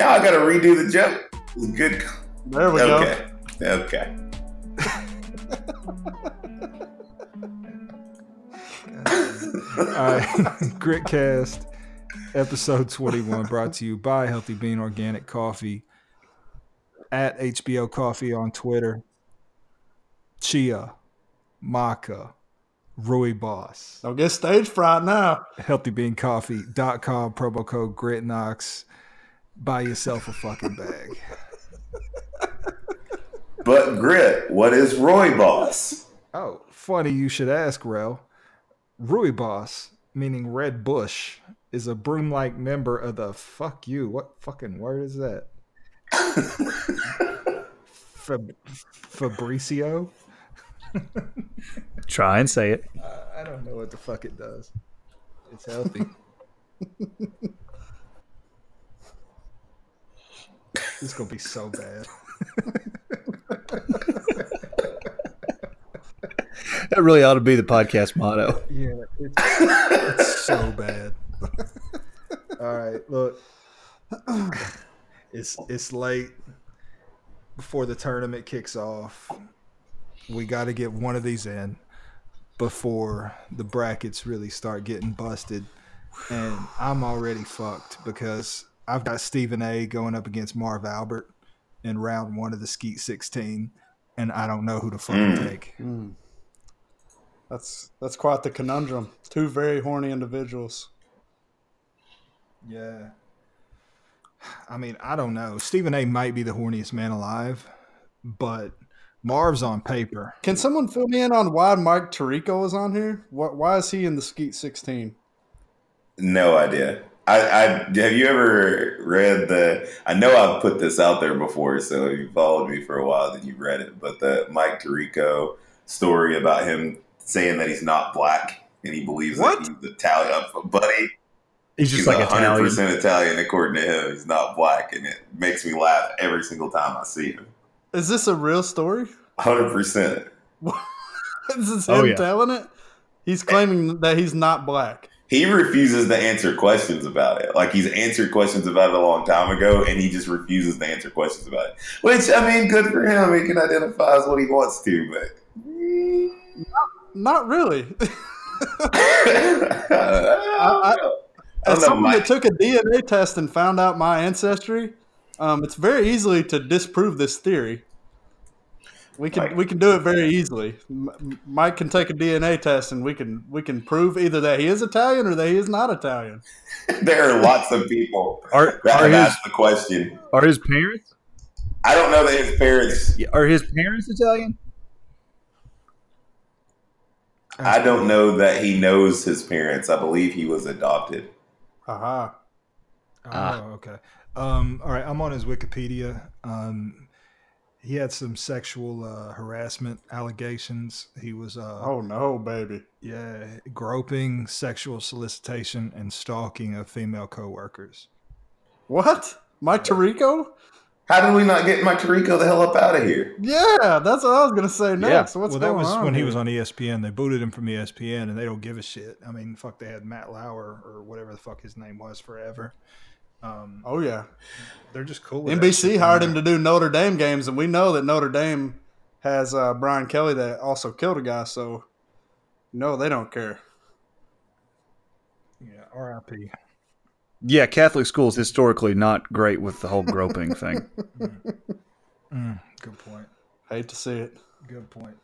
Now I got to redo the joke. Good. There we okay. go. Okay. All right, Gritcast, episode 21, brought to you by Healthy Bean Organic Coffee at HBO Coffee on Twitter. Chia, Maca, Rooibos. Don't get stage fright now. HealthyBeanCoffee.com, promo code GritKnox. Buy yourself a fucking bag. but Grit, what is Rooibos? Oh, funny you should ask, Rel. Boss, meaning red bush, is a broom-like member of the fuck you. What fucking word is that? Fab- Fabricio? Try and say it. Uh, I don't know what the fuck it does. It's healthy. it's gonna be so bad. that really ought to be the podcast motto. Yeah, it's, it's so bad. All right, look, it's it's late before the tournament kicks off. We got to get one of these in before the brackets really start getting busted. And I'm already fucked because I've got Stephen A going up against Marv Albert in round one of the Skeet 16, and I don't know who to fucking mm. take. Mm. That's that's quite the conundrum. Two very horny individuals. Yeah. I mean, I don't know. Stephen A might be the horniest man alive, but Marv's on paper. Can someone fill me in on why Mike Tirico is on here? Why is he in the Skeet 16? No idea. I, I, have you ever read the? I know I've put this out there before, so if you followed me for a while, then you've read it. But the Mike Tirico story about him saying that he's not black and he believes what? that he's Italian, buddy. He's just he's like 100 percent Italian according to him. He's not black, and it makes me laugh every single time I see him. Is this a real story? Hundred percent. This is oh, him oh, yeah. telling it. He's claiming that he's not black. He refuses to answer questions about it. Like he's answered questions about it a long time ago, and he just refuses to answer questions about it. Which I mean, good for him. He can identify as what he wants to, but not, not really. I, I, as someone that took a DNA test and found out my ancestry, um, it's very easily to disprove this theory. We can Mike. we can do it very easily. Mike can take a DNA test and we can we can prove either that he is Italian or that he is not Italian. there are lots of people are, that are have his, asked the question. Are his parents? I don't know that his parents are his parents Italian. I don't know that he knows his parents. I believe he was adopted. Aha. Uh-huh. Oh, okay. Um, all right, I'm on his Wikipedia. Um, he had some sexual uh, harassment allegations. He was uh, oh no, baby, yeah, groping, sexual solicitation, and stalking of female coworkers. What, Mike Tirico? How did we not get Mike Tirico the hell up out of here? Yeah, that's what I was gonna say next. Yeah. What's well, that was when here? he was on ESPN. They booted him from ESPN, and they don't give a shit. I mean, fuck, they had Matt Lauer or whatever the fuck his name was forever. Um, oh yeah, they're just cool. NBC hired him to do Notre Dame games, and we know that Notre Dame has uh, Brian Kelly that also killed a guy. So no, they don't care. Yeah, R.I.P. Yeah, Catholic schools historically not great with the whole groping thing. Mm. Mm, good point. Hate to see it. Good point.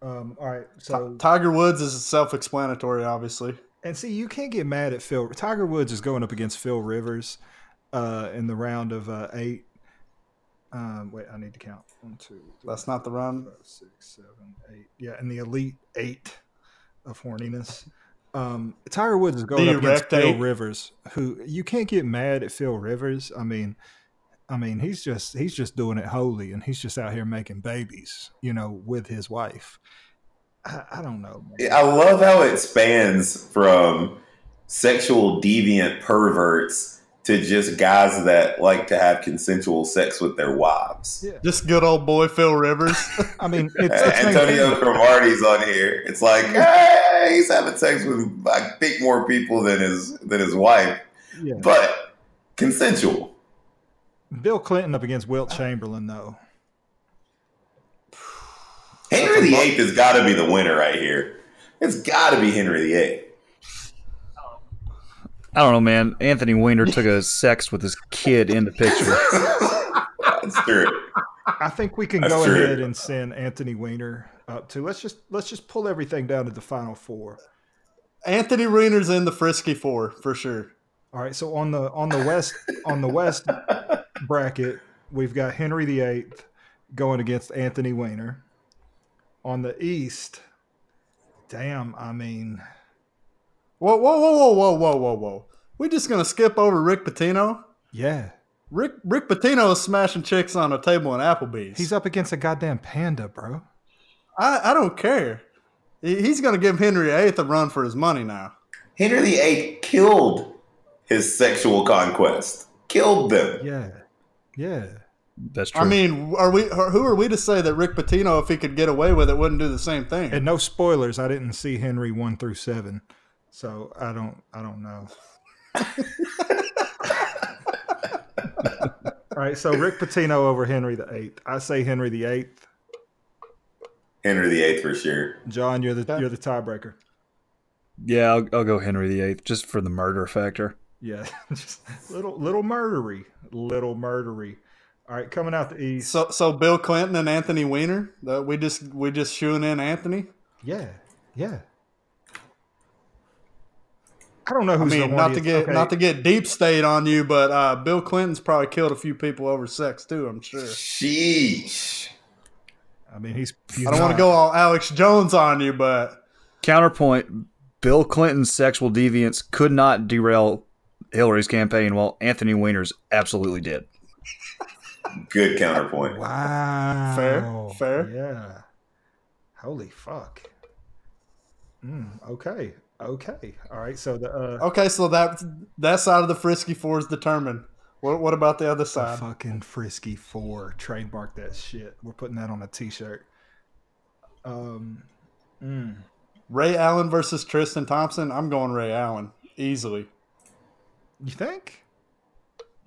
Um, all right, so T- Tiger Woods is self-explanatory, obviously. And see, you can't get mad at Phil. Tiger Woods is going up against Phil Rivers uh, in the round of uh, eight. Um, wait, I need to count. One, two. Three, That's not the run. Five, six, seven, eight. Yeah, in the elite eight of horniness. Um, Tiger Woods is going up against Phil? Rivers, who you can't get mad at Phil Rivers. I mean, I mean, he's just he's just doing it holy, and he's just out here making babies, you know, with his wife. I, I don't know. Man. I love how it spans from sexual deviant perverts to just guys that like to have consensual sex with their wives. Yeah. Just good old boy Phil Rivers. I mean, it's, it's Antonio Cromartie's on here. It's like hey, he's having sex with I think more people than his than his wife, yeah. but consensual. Bill Clinton up against Wilt Chamberlain, though. Henry VIII has got to be the winner right here. It's got to be Henry VIII. I don't know, man. Anthony Weiner took a sex with his kid in the picture. That's true. I think we can That's go true. ahead and send Anthony Weiner up to. Let's just let's just pull everything down to the final four. Anthony Weiner's in the frisky four for sure. All right, so on the on the west on the west bracket, we've got Henry VIII going against Anthony Weiner on the East, damn, I mean, whoa, whoa, whoa, whoa, whoa, whoa, whoa, We're just gonna skip over Rick Pitino. Yeah, Rick Rick Pitino is smashing chicks on a table in Applebee's. He's up against a goddamn panda, bro. I I don't care. He's gonna give Henry VIII a run for his money now. Henry VIII killed his sexual conquest. Killed them. Yeah, yeah. That's true. I mean, are we? Who are we to say that Rick Pitino, if he could get away with it, wouldn't do the same thing? And no spoilers. I didn't see Henry one through seven, so I don't. I don't know. All right, so Rick Pitino over Henry the Eighth. I say Henry the Eighth. Henry the Eighth for sure. John, you're the you're the tiebreaker. Yeah, I'll, I'll go Henry the Eighth just for the murder factor. Yeah, just little little murdery, little murdery. All right, coming out the east. So so Bill Clinton and Anthony Weiner. Uh, we just we just shooing in Anthony. Yeah, yeah. I don't know who's I mean, not to get okay. not to get deep state on you, but uh, Bill Clinton's probably killed a few people over sex too. I'm sure. Sheesh. I mean, he's. he's I don't want to go all Alex Jones on you, but counterpoint: Bill Clinton's sexual deviance could not derail Hillary's campaign, while Anthony Weiner's absolutely did. Good counterpoint. Wow. Fair. Fair. Yeah. Holy fuck. Mm, okay. Okay. All right. So the uh, okay. So that that side of the frisky four is determined. What, what about the other side? The fucking frisky four. Trademark that shit. We're putting that on a t-shirt. Um, mm. Ray Allen versus Tristan Thompson. I'm going Ray Allen easily. You think?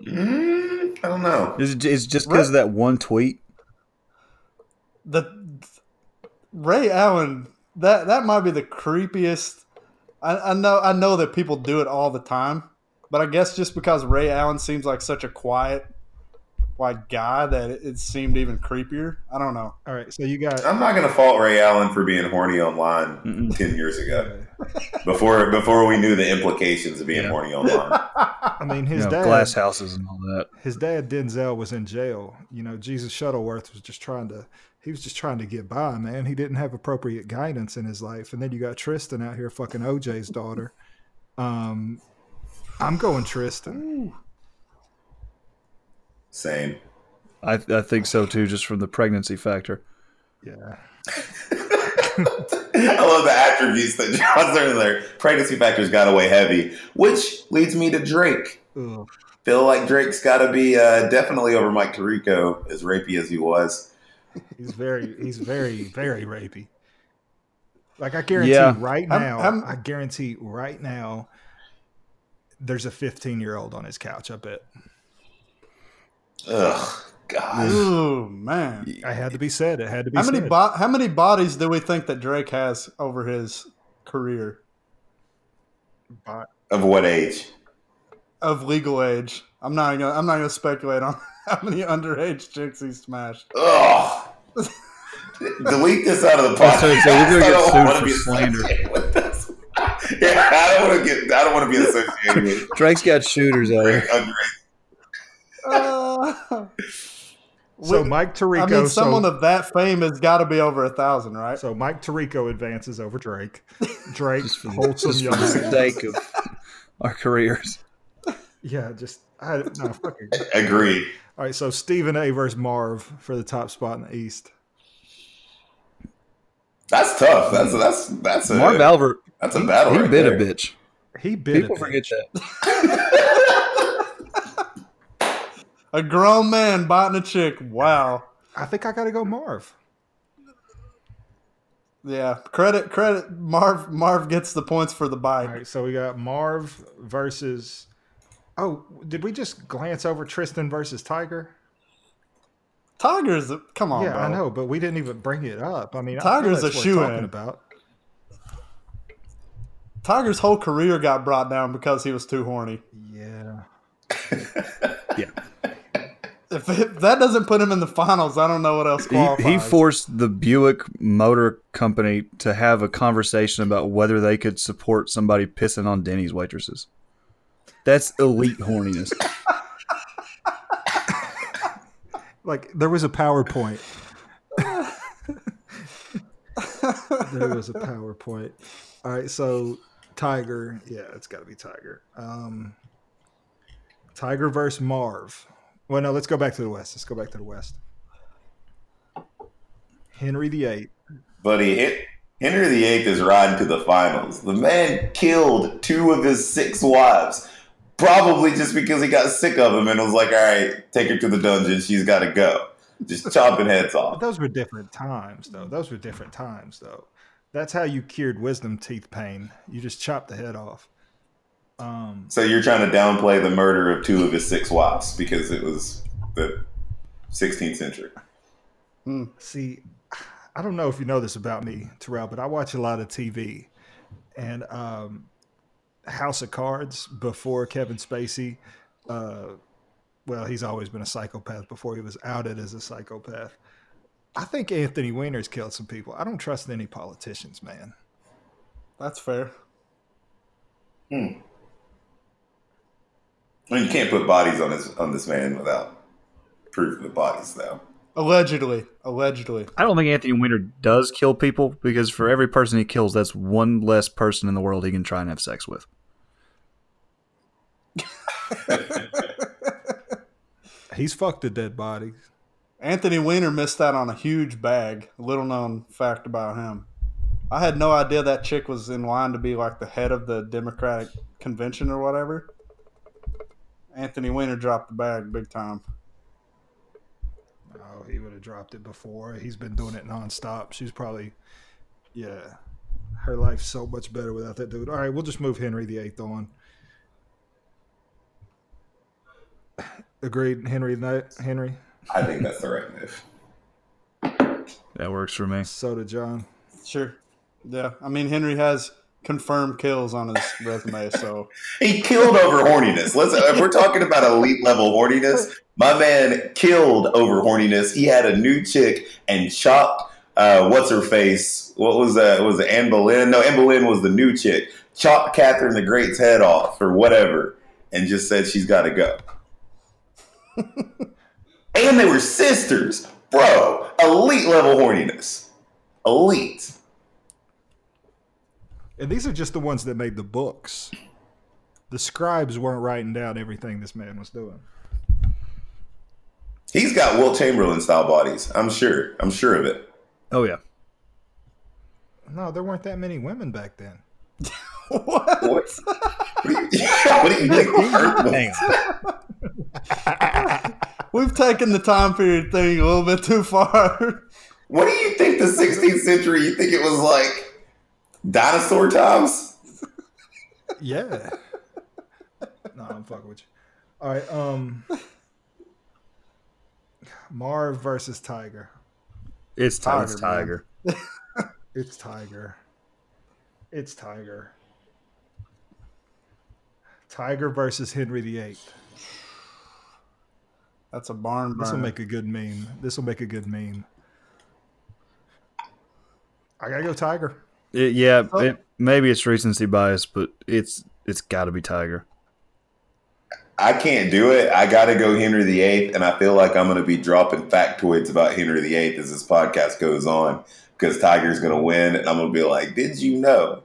Mm, I don't know. Is it is just because of that one tweet? The Ray Allen that that might be the creepiest. I, I know I know that people do it all the time, but I guess just because Ray Allen seems like such a quiet, like guy that it, it seemed even creepier. I don't know. All right, so you got. I'm not gonna fault Ray Allen for being horny online Mm-mm. ten years ago, before before we knew the implications of being yeah. horny online. I mean, his you know, dad glass houses and all that. His dad Denzel was in jail. You know, Jesus Shuttleworth was just trying to. He was just trying to get by, man. He didn't have appropriate guidance in his life, and then you got Tristan out here fucking OJ's daughter. Um, I'm going Tristan. Same. I, I think so too, just from the pregnancy factor. Yeah. I love the attributes that John's there. Pregnancy factor's got away heavy, which leads me to Drake. Ugh. Feel like Drake's got to be uh, definitely over Mike Tirico, as rapey as he was. He's very, he's very, very rapey. Like I guarantee yeah. right now, I'm, I'm, I guarantee right now, there's a 15 year old on his couch. I bet. Ugh, God. Oh man, I had to be said. It had to be. How said. many bo- how many bodies do we think that Drake has over his career? Of what age? Of legal age. I'm not gonna. I'm not gonna speculate on how many underage chicks he smashed. Ugh. Delete this out of the podcast. So, so we're gonna get sued for slander. yeah, I don't want to get. I don't want to be associated with. Drake's got shooters out here. So Mike Tirico. I mean, someone so, of that fame has got to be over a thousand, right? So Mike Tirico advances over Drake. Drake just for, wholesome just young for the sake of our careers. Yeah, just I no fucking agree. All right, so Stephen A. versus Marv for the top spot in the East. That's tough. That's that's that's a Marv Albert. That's a battle. He right bit there. a bitch. He bit. People forget that. a grown man biting a chick. Wow. I think I got to go Marv. Yeah, credit credit. Marv Marv gets the points for the bite. All right, so we got Marv versus. Oh, did we just glance over Tristan versus Tiger? Tiger's come on. Yeah, bro. I know, but we didn't even bring it up. I mean, Tiger's a shoe talking about. Tiger's whole career got brought down because he was too horny. Yeah. yeah. If, if, that doesn't put him in the finals, I don't know what else qualifies. He, he, forced the Buick Motor Company to have a conversation about whether they could support somebody pissing on Denny's waitresses. That's elite horniness. like there was a PowerPoint. there was a PowerPoint. All right, so Tiger, yeah, it's got to be Tiger. Um, Tiger versus Marv. Well, no, let's go back to the West. Let's go back to the West. Henry VIII. Buddy, Henry VIII is riding to the finals. The man killed two of his six wives, probably just because he got sick of them and was like, all right, take her to the dungeon. She's got to go. Just chopping heads off. But those were different times, though. Those were different times, though. That's how you cured wisdom teeth pain. You just chopped the head off. Um, so you're trying to downplay the murder of two of his six wives because it was the 16th century. Hmm. See, I don't know if you know this about me, Terrell, but I watch a lot of TV, and um, House of Cards before Kevin Spacey. Uh, well, he's always been a psychopath before he was outed as a psychopath. I think Anthony Weiner's killed some people. I don't trust any politicians, man. That's fair. Hmm. I mean, you can't put bodies on this on this man without proof of the bodies, though. Allegedly, allegedly. I don't think Anthony Weiner does kill people because for every person he kills, that's one less person in the world he can try and have sex with. He's fucked a dead body. Anthony Weiner missed out on a huge bag. Little known fact about him. I had no idea that chick was in line to be like the head of the Democratic convention or whatever. Anthony Weiner dropped the bag big time. Oh, he would have dropped it before. He's been doing it nonstop. She's probably, yeah, her life's so much better without that dude. All right, we'll just move Henry the Eighth on. Agreed, Henry. Henry. I think that's the right move. That works for me. So did John. Sure. Yeah, I mean Henry has confirmed kills on his resume. So he killed over horniness. Let's if we're talking about elite level horniness, my man killed over horniness. He had a new chick and chopped uh, what's her face? What was that? Was it Anne Boleyn? No, Anne Boleyn was the new chick. Chopped Catherine the Great's head off or whatever, and just said she's got to go. and they were sisters, bro. Elite level horniness. Elite. And these are just the ones that made the books. The scribes weren't writing down everything this man was doing. He's got Wilt Chamberlain style bodies. I'm sure. I'm sure of it. Oh yeah. No, there weren't that many women back then. what? What? What do you, what do you think? We've taken the time period thing a little bit too far. What do you think the 16th century? You think it was like Dinosaur times? yeah. no, I'm fucking with you. All right. Um, Marv versus Tiger. It's Tiger. It's Tiger. it's Tiger. It's Tiger. Tiger versus Henry VIII. That's a barn burner. This will make a good meme. This will make a good meme. I gotta go Tiger. It, yeah, oh. it, maybe it's recency bias, but it's it's got to be Tiger. I can't do it. I got to go Henry VIII, and I feel like I'm going to be dropping factoids about Henry VIII as this podcast goes on because Tiger's going to win, and I'm going to be like, "Did you know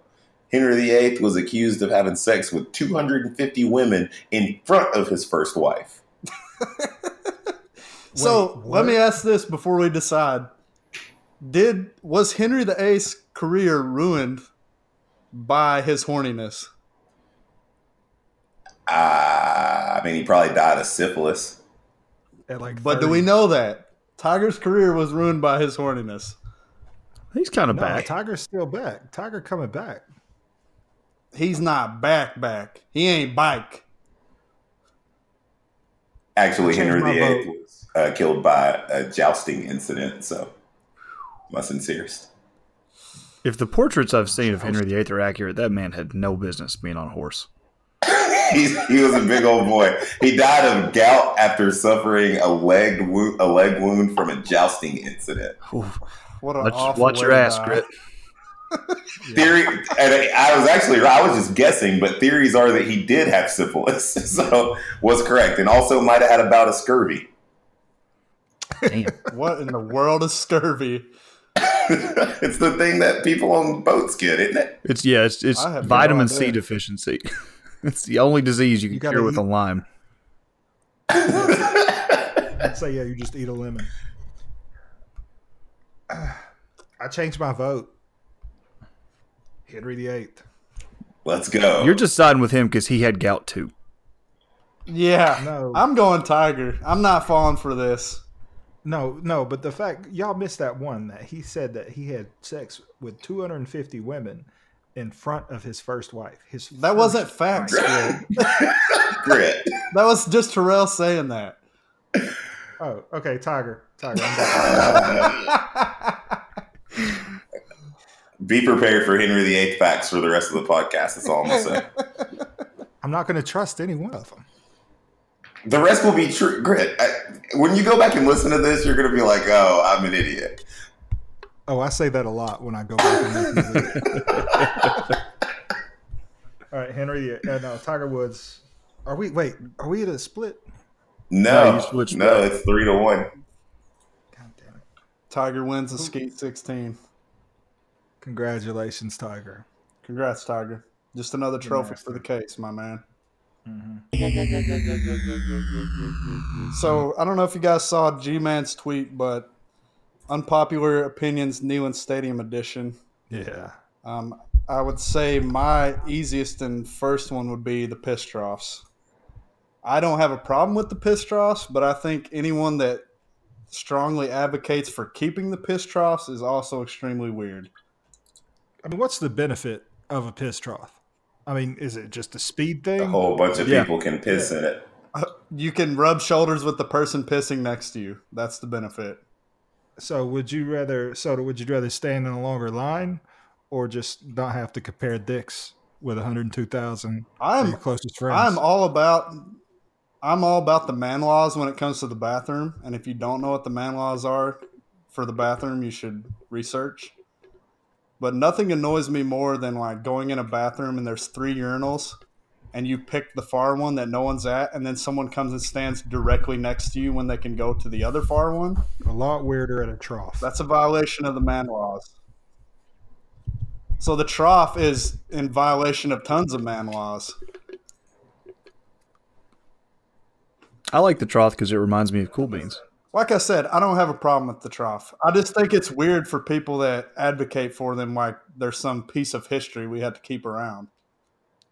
Henry VIII was accused of having sex with 250 women in front of his first wife?" so Wait, let me ask this before we decide: Did was Henry VIII's career ruined by his horniness? Uh, I mean, he probably died of syphilis. At like, 30. but do we know that Tiger's career was ruined by his horniness? He's kind of no, back. Tiger's still back. Tiger coming back. He's not back. Back. He ain't bike. Actually, Henry VIII was uh, killed by a jousting incident. So, my sincerest. If the portraits I've seen of Henry VIII are accurate, that man had no business being on a horse. he, he was a big old boy. He died of gout after suffering a leg wound, a leg wound from a jousting incident. Oof. What a watch, watch your ass, Grit. Theory, and I was actually I was just guessing, but theories are that he did have syphilis, so was correct, and also might have had about a bout of scurvy. Damn. what in the world is scurvy? it's the thing that people on boats get, isn't it? It's yeah, it's it's vitamin no C deficiency. it's the only disease you can you cure with a lime. I'd say yeah, you just eat a lemon. I changed my vote. Henry VIII. Let's go. You're just siding with him because he had gout too. Yeah, no. I'm going Tiger. I'm not falling for this. No, no, but the fact y'all missed that one that he said that he had sex with 250 women in front of his first wife. His that wasn't facts, Grit. that was just Terrell saying that. Oh, okay, Tiger, Tiger. Be prepared for Henry VIII facts for the rest of the podcast. That's all I'm gonna say. I'm not going to trust any one of them. The rest will be true. Grit. I, when you go back and listen to this, you're going to be like, "Oh, I'm an idiot." Oh, I say that a lot when I go back and listen to it. All right, Henry. Uh, no, Tiger Woods. Are we? Wait, are we at a split? No, no, no it's three to one. God damn it! Tiger wins the Skeet 16. Congratulations, Tiger. Congrats, Tiger. Just another trophy for the case, my man. Mm-hmm. so I don't know if you guys saw G Man's tweet, but unpopular opinions Neyland Stadium edition. Yeah. Um, I would say my easiest and first one would be the piss troughs. I don't have a problem with the piss troughs, but I think anyone that strongly advocates for keeping the piss troughs is also extremely weird. I mean, what's the benefit of a piss trough? I mean, is it just a speed thing? A whole bunch of yeah. people can piss yeah. in it. Uh, you can rub shoulders with the person pissing next to you. That's the benefit. So, would you rather? So, would you rather stand in a longer line, or just not have to compare dicks with 102,000 I'm your closest friends? I'm all about. I'm all about the man laws when it comes to the bathroom. And if you don't know what the man laws are for the bathroom, you should research. But nothing annoys me more than like going in a bathroom and there's three urinals and you pick the far one that no one's at and then someone comes and stands directly next to you when they can go to the other far one. A lot weirder at a trough. That's a violation of the man laws. So the trough is in violation of tons of man laws. I like the trough because it reminds me of Cool Beans like I said, I don't have a problem with the trough. I just think it's weird for people that advocate for them like there's some piece of history we had to keep around.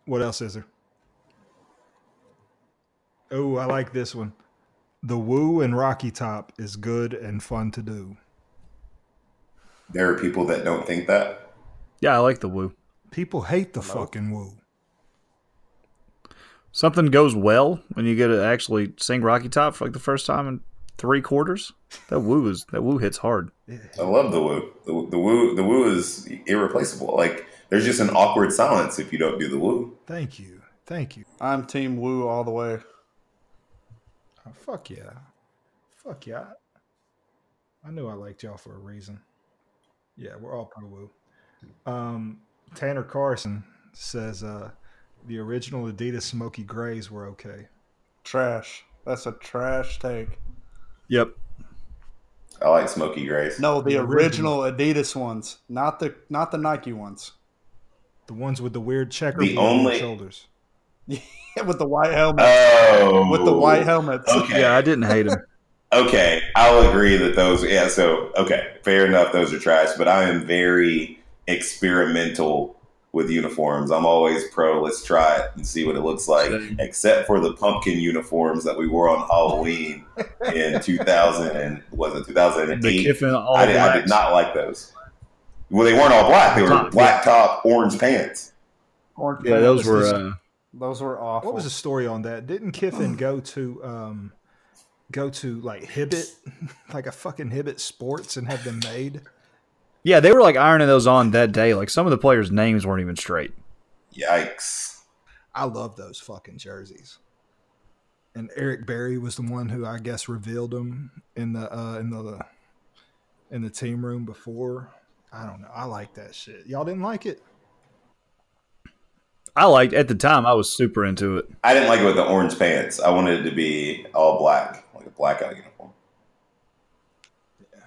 What else is there? Oh, I like this one. The woo and Rocky Top is good and fun to do. There are people that don't think that. Yeah, I like the woo. People hate the no. fucking woo. Something goes well when you get to actually sing Rocky Top for like the first time in three quarters. That woo is that woo hits hard. I love the woo. The, the woo the woo is irreplaceable. Like there's just an awkward silence if you don't do the woo. Thank you, thank you. I'm team woo all the way. Oh, fuck yeah, fuck yeah. I knew I liked y'all for a reason. Yeah, we're all pro woo. Um, Tanner Carson says uh, the original Adidas Smoky Grays were okay. Trash. That's a trash take. Yep. I like Smoky Grays. No, the, the original, Adidas ones, not the not the Nike ones. The ones with the weird checker the only... shoulders. Yeah, with the white helmet. Oh, with the white helmets. Okay. Yeah, I didn't hate them. okay, I'll agree that those. Yeah, so okay, fair enough. Those are trash, but I am very experimental with uniforms. I'm always pro. Let's try it and see what it looks like. Except for the pumpkin uniforms that we wore on Halloween in 2000 and was it 2008? I did, I did, not like those. Well, they weren't all black. They were black top, orange pants. Orange yeah, pants. those were. Uh, those were awful. What was the story on that? Didn't Kiffin go to um, go to like Hibbett, like a fucking Hibbett Sports, and have them made? Yeah, they were like ironing those on that day. Like some of the players' names weren't even straight. Yikes! I love those fucking jerseys. And Eric Berry was the one who I guess revealed them in the uh, in the in the team room before. I don't know. I like that shit. Y'all didn't like it? I liked at the time. I was super into it. I didn't like it with the orange pants. I wanted it to be all black, like a blackout uniform. Yeah.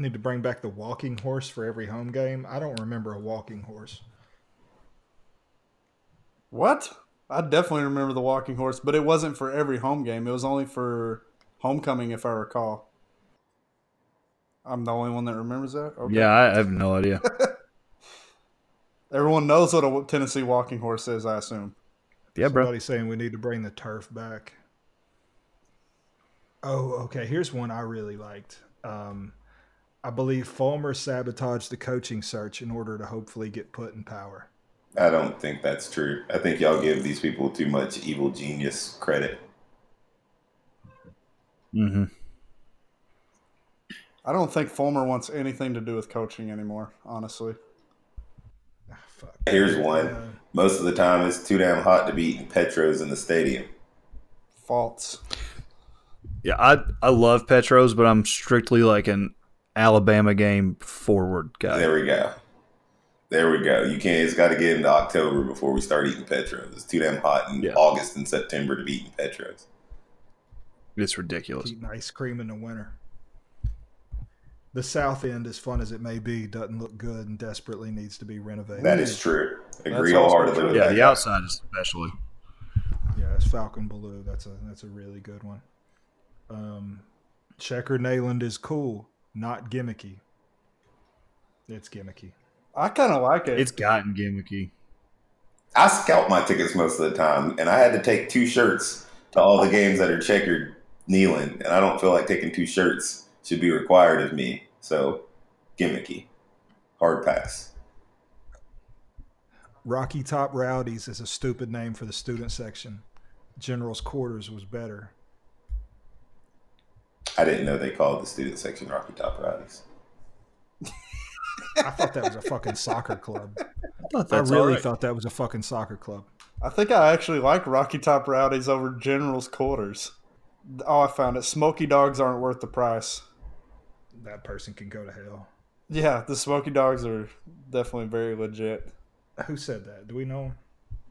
Need to bring back the walking horse for every home game. I don't remember a walking horse. What? I definitely remember the walking horse, but it wasn't for every home game. It was only for homecoming, if I recall. I'm the only one that remembers that. Okay. Yeah, I have no idea. Everyone knows what a Tennessee walking horse is, I assume. Yeah, bro. Somebody's saying we need to bring the turf back. Oh, okay. Here's one I really liked. Um, I believe Fulmer sabotaged the coaching search in order to hopefully get put in power. I don't think that's true. I think y'all give these people too much evil genius credit. Mm-hmm. I don't think Fulmer wants anything to do with coaching anymore, honestly. Fuck. Here's one. Most of the time, it's too damn hot to be eating Petros in the stadium. False. Yeah, I I love Petros, but I'm strictly like an Alabama game forward guy. There we go. There we go. You can't. It's got to get into October before we start eating Petros. It's too damn hot in yeah. August and September to be eating Petros. It's ridiculous. Eating ice cream in the winter the south end, as fun as it may be, doesn't look good and desperately needs to be renovated. That is true. Agree wholeheartedly with yeah, that. the outside especially. Yeah, it's Falcon Blue. That's a that's a really good one. Um, Checker Neyland is cool, not gimmicky. It's gimmicky. I kind of like it. It's gotten gimmicky. I scout my tickets most of the time, and I had to take two shirts to all the games that are checkered Neyland, and I don't feel like taking two shirts should be required of me. So gimmicky. Hard pass. Rocky Top Rowdies is a stupid name for the student section. General's Quarters was better. I didn't know they called the student section Rocky Top Rowdies. I thought that was a fucking soccer club. I, I really right. thought that was a fucking soccer club. I think I actually like Rocky Top Rowdies over General's Quarters. Oh, I found it. Smoky dogs aren't worth the price that person can go to hell. Yeah, the Smoky Dogs are definitely very legit. Who said that? Do we know?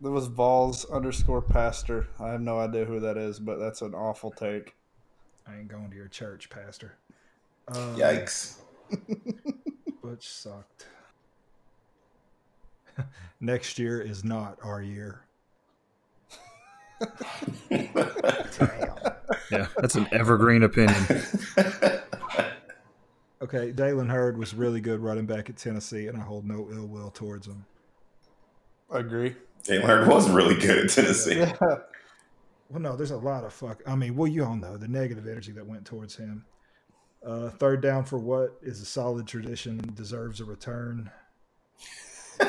It was Vols underscore pastor. I have no idea who that is, but that's an awful take. I ain't going to your church, pastor. Um, Yikes. Butch sucked. Next year is not our year. Damn. Yeah, that's an evergreen opinion. Okay, Jalen Hurd was really good running back at Tennessee, and I hold no ill will towards him. I agree. Jalen Hurd was really good at Tennessee. Yeah. Well, no, there's a lot of fuck. I mean, well, you all know the negative energy that went towards him. Uh, third down for what is a solid tradition and deserves a return. no,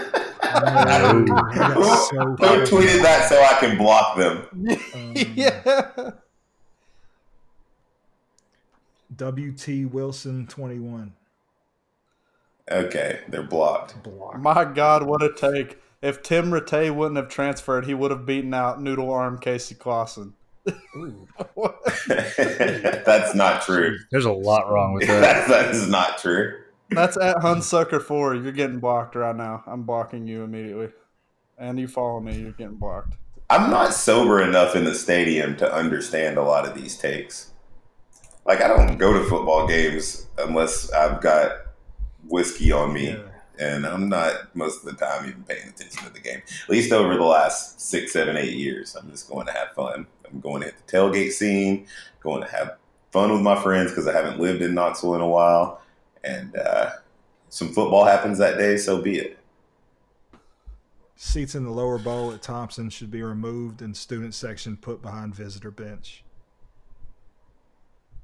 so Who tweeted that so I can block them? Um, yeah. WT Wilson 21. Okay, they're blocked. blocked. My God, what a take. If Tim Rattay wouldn't have transferred, he would have beaten out Noodle Arm Casey Clausen. That's not true. There's a lot wrong with that. that is not true. That's at Hunsucker 4. You're getting blocked right now. I'm blocking you immediately. And you follow me, you're getting blocked. I'm not sober enough in the stadium to understand a lot of these takes like I don't go to football games unless I've got whiskey on me. Yeah. And I'm not most of the time even paying attention to the game. At least over the last six, seven, eight years. I'm just going to have fun. I'm going to hit the tailgate scene, going to have fun with my friends because I haven't lived in Knoxville in a while. And uh, some football happens that day, so be it. Seats in the lower bowl at Thompson should be removed and student section put behind visitor bench.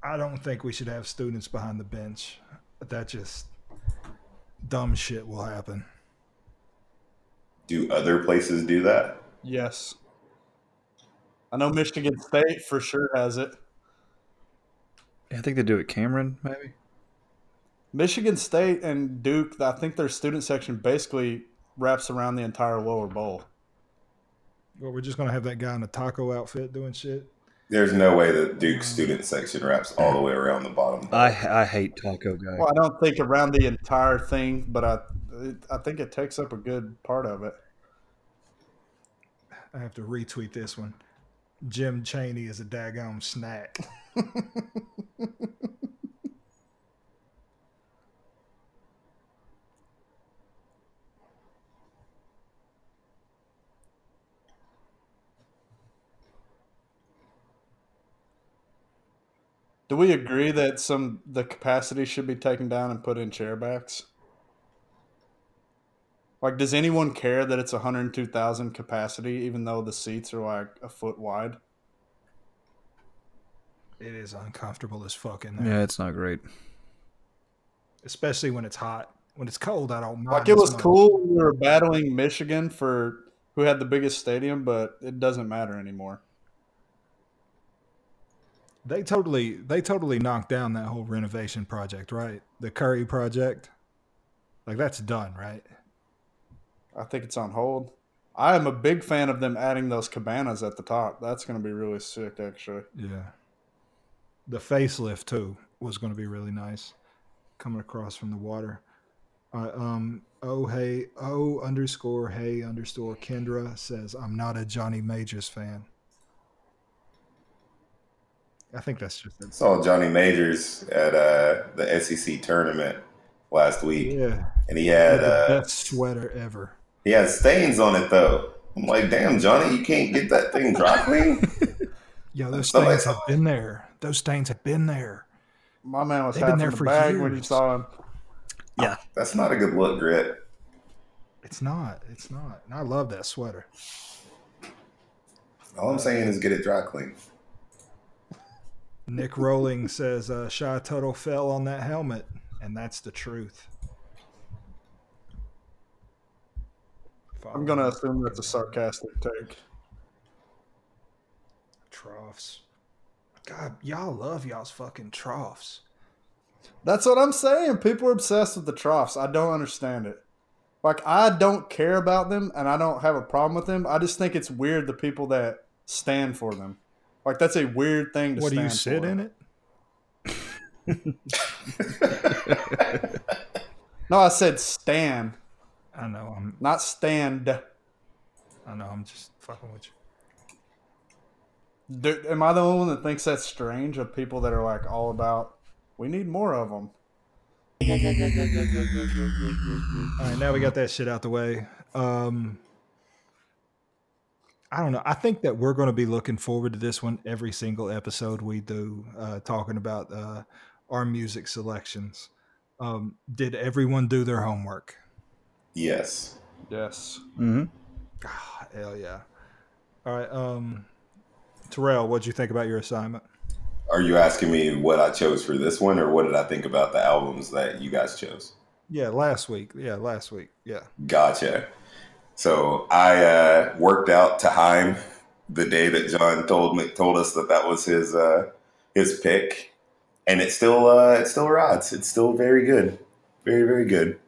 I don't think we should have students behind the bench. That just dumb shit will happen. Do other places do that? Yes. I know Michigan State for sure has it. I think they do it. Cameron, maybe. Michigan State and Duke, I think their student section basically wraps around the entire lower bowl. Well, we're just gonna have that guy in a taco outfit doing shit. There's no way that Duke's mm. student section wraps all the way around the bottom. I I hate taco guy. Well, I don't think around the entire thing, but I I think it takes up a good part of it. I have to retweet this one. Jim Chaney is a daggone snack. Do we agree that some the capacity should be taken down and put in chairbacks? Like, does anyone care that it's 102,000 capacity, even though the seats are like a foot wide? It is uncomfortable as fuck in there. Yeah, it's not great. Especially when it's hot. When it's cold, I don't mind. Like, it was cool we were battling Michigan for who had the biggest stadium, but it doesn't matter anymore. They totally they totally knocked down that whole renovation project, right? The Curry project. Like that's done, right? I think it's on hold. I am a big fan of them adding those cabanas at the top. That's going to be really sick, actually. Yeah. The facelift too was going to be really nice, coming across from the water. Uh, um. Oh hey. Oh underscore hey underscore Kendra says I'm not a Johnny Majors fan. I think that's just it. Saw Johnny Majors at uh, the SEC tournament last week. Yeah, and he had the uh, best sweater ever. He had stains on it though. I'm like, damn, Johnny, you can't get that thing dry clean. Yo, those stains have been there. Those stains have been there. My man was They've been there the for bag years. when you saw him. Yeah, that's not a good look, Grit. It's not. It's not. And I love that sweater. All I'm saying is get it dry clean. Nick Rolling says uh, Shy Tuttle fell on that helmet, and that's the truth. I'm going to assume that's a sarcastic take. Troughs. God, y'all love y'all's fucking troughs. That's what I'm saying. People are obsessed with the troughs. I don't understand it. Like, I don't care about them and I don't have a problem with them. I just think it's weird the people that stand for them. Like that's a weird thing to. What do you sit for. in it? no, I said stand. I know. I'm not stand. I know. I'm just fucking with you. Do, am I the only one that thinks that's strange of people that are like all about we need more of them? All right, now we got that shit out the way. Um, I don't know. I think that we're going to be looking forward to this one every single episode we do, uh, talking about uh, our music selections. Um, did everyone do their homework? Yes. Yes. Mm-hmm. Oh, hell yeah. All right. Um, Terrell, what'd you think about your assignment? Are you asking me what I chose for this one, or what did I think about the albums that you guys chose? Yeah, last week. Yeah, last week. Yeah. Gotcha. So I uh, worked out to Haim the day that John told me told us that that was his uh, his pick, and it still uh, it still rides. It's still very good, very very good.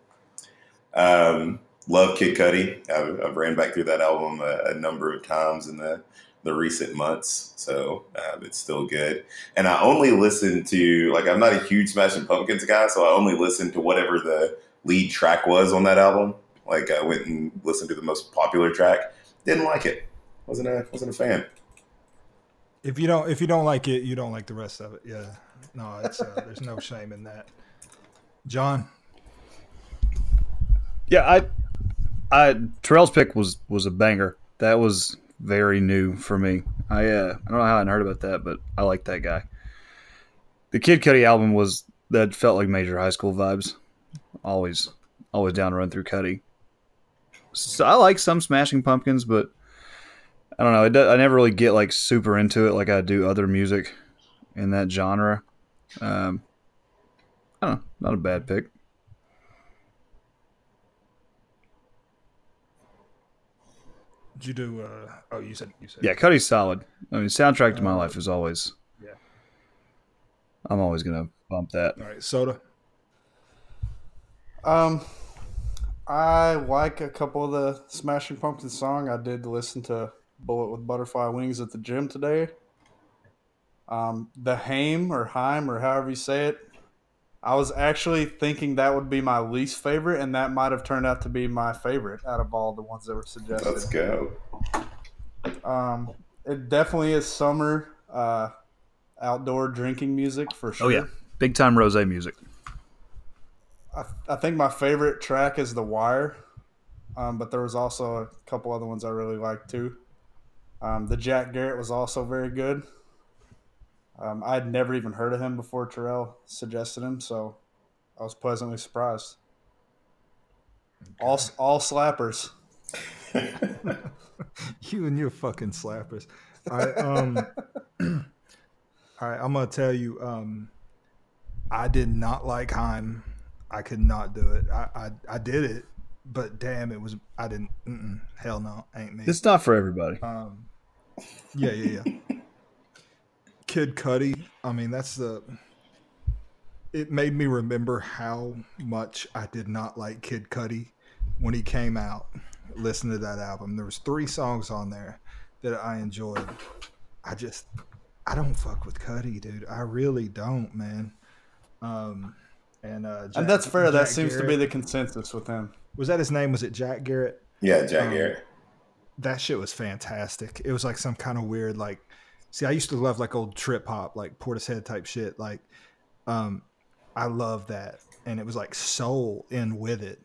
Um, love Kid Cudi. I've, I've, ran back through that album a, a, number of times in the the recent months, so um, it's still good. And I only listen to like I'm not a huge Smashing Pumpkins guy, so I only listen to whatever the lead track was on that album. Like I went and listened to the most popular track. Didn't like it. wasn't a wasn't a fan. If you don't if you don't like it, you don't like the rest of it. Yeah. No, it's uh, there's no shame in that. John. Yeah, I I Terrell's pick was was a banger. That was very new for me. I uh, I don't know how I heard about that, but I like that guy. The Kid Cudi album was that felt like major high school vibes. Always always down to run through Cudi. So I like some Smashing Pumpkins, but I don't know. It does, I never really get like super into it like I do other music in that genre. Um, I don't know. Not a bad pick. Did you do? Uh, oh, you said you said. Yeah, Cudi's solid. I mean, soundtrack to my life is always. Yeah. I'm always gonna bump that. All right, soda. Um, I like a couple of the Smashing Pumpkins song. I did listen to Bullet with Butterfly Wings at the gym today. Um, the Haim or Heim or however you say it, I was actually thinking that would be my least favorite, and that might have turned out to be my favorite out of all the ones that were suggested. Let's go. Um, it definitely is summer uh, outdoor drinking music for sure. Oh yeah, big time rose music. I, I think my favorite track is The Wire, um, but there was also a couple other ones I really liked too. Um, the Jack Garratt was also very good. Um, I had never even heard of him before Terrell suggested him, so I was pleasantly surprised. All all slappers. you and your fucking slappers. All right, um, all right. I'm gonna tell you. Um, I did not like Haim. I could not do it. I I, I did it, but damn, it was. I didn't. hell no, ain't me. It's not for everybody. Um, yeah, yeah, yeah. Kid Cudi. I mean, that's the. It made me remember how much I did not like Kid Cudi when he came out. Listen to that album. There was three songs on there that I enjoyed. I just, I don't fuck with Cudi, dude. I really don't, man. Um, and uh, Jack, and that's fair. Jack that seems Garratt. to be the consensus with him. Was that his name? Was it Jack Garratt? Yeah, Jack um, Garratt. That shit was fantastic. It was like some kind of weird like See, I used to love like old trip hop, like Portishead type shit. Like, um, I love that, and it was like soul in with it.